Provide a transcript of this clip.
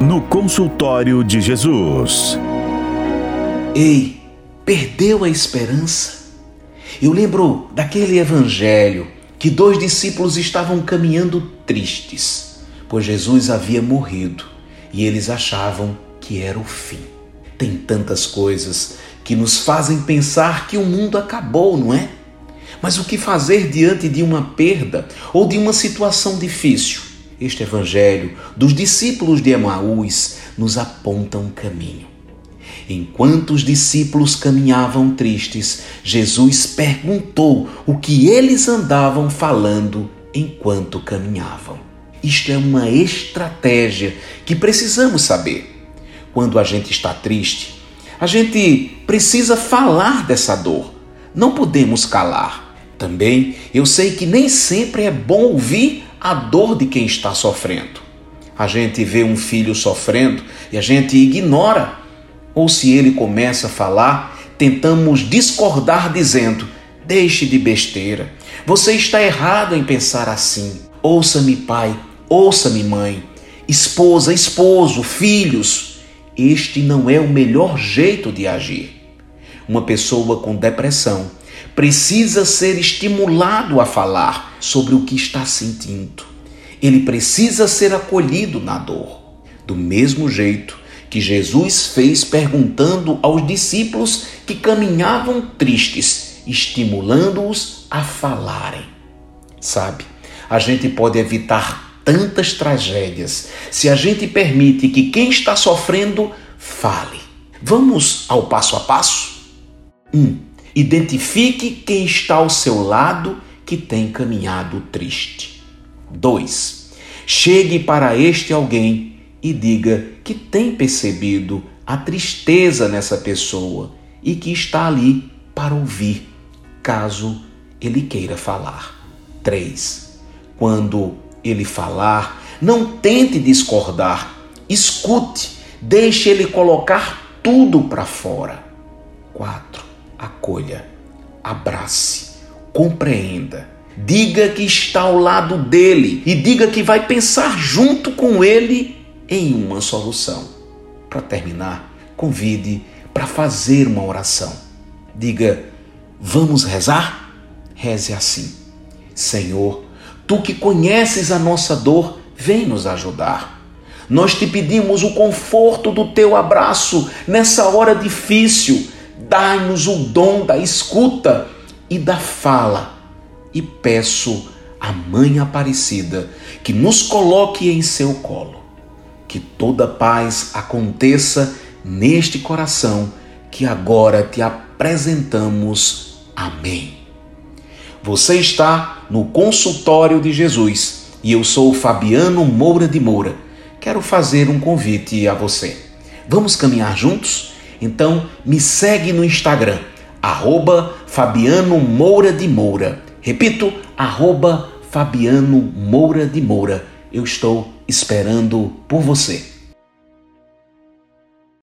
no consultório de Jesus. Ei, perdeu a esperança? Eu lembro daquele evangelho que dois discípulos estavam caminhando tristes, pois Jesus havia morrido e eles achavam que era o fim. Tem tantas coisas que nos fazem pensar que o mundo acabou, não é? Mas o que fazer diante de uma perda ou de uma situação difícil? Este evangelho dos discípulos de Emaús nos aponta um caminho. Enquanto os discípulos caminhavam tristes, Jesus perguntou o que eles andavam falando enquanto caminhavam. Isto é uma estratégia que precisamos saber. Quando a gente está triste, a gente precisa falar dessa dor. Não podemos calar. Também eu sei que nem sempre é bom ouvir a dor de quem está sofrendo. A gente vê um filho sofrendo e a gente ignora. Ou se ele começa a falar, tentamos discordar dizendo: Deixe de besteira. Você está errado em pensar assim. Ouça-me, pai. Ouça-me, mãe. Esposa, esposo, filhos este não é o melhor jeito de agir. Uma pessoa com depressão precisa ser estimulado a falar sobre o que está sentindo. Ele precisa ser acolhido na dor. Do mesmo jeito que Jesus fez perguntando aos discípulos que caminhavam tristes, estimulando-os a falarem. Sabe, a gente pode evitar tantas tragédias se a gente permite que quem está sofrendo fale. Vamos ao passo a passo? 1. Um, identifique quem está ao seu lado que tem caminhado triste. 2. Chegue para este alguém e diga que tem percebido a tristeza nessa pessoa e que está ali para ouvir, caso ele queira falar. 3. Quando ele falar, não tente discordar, escute, deixe ele colocar tudo para fora. 4. Acolha, abrace, compreenda. Diga que está ao lado dele e diga que vai pensar junto com ele em uma solução. Para terminar, convide para fazer uma oração. Diga: Vamos rezar? Reze assim: Senhor, Tu que conheces a nossa dor, vem nos ajudar. Nós te pedimos o conforto do teu abraço nessa hora difícil. Dai-nos o dom da escuta e da fala. E peço à Mãe Aparecida que nos coloque em seu colo. Que toda paz aconteça neste coração que agora te apresentamos. Amém. Você está no consultório de Jesus e eu sou Fabiano Moura de Moura. Quero fazer um convite a você. Vamos caminhar juntos? Então me segue no Instagram, arroba Fabiano Moura de Moura. Repito, arroba Fabiano Moura de Moura. Eu estou esperando por você.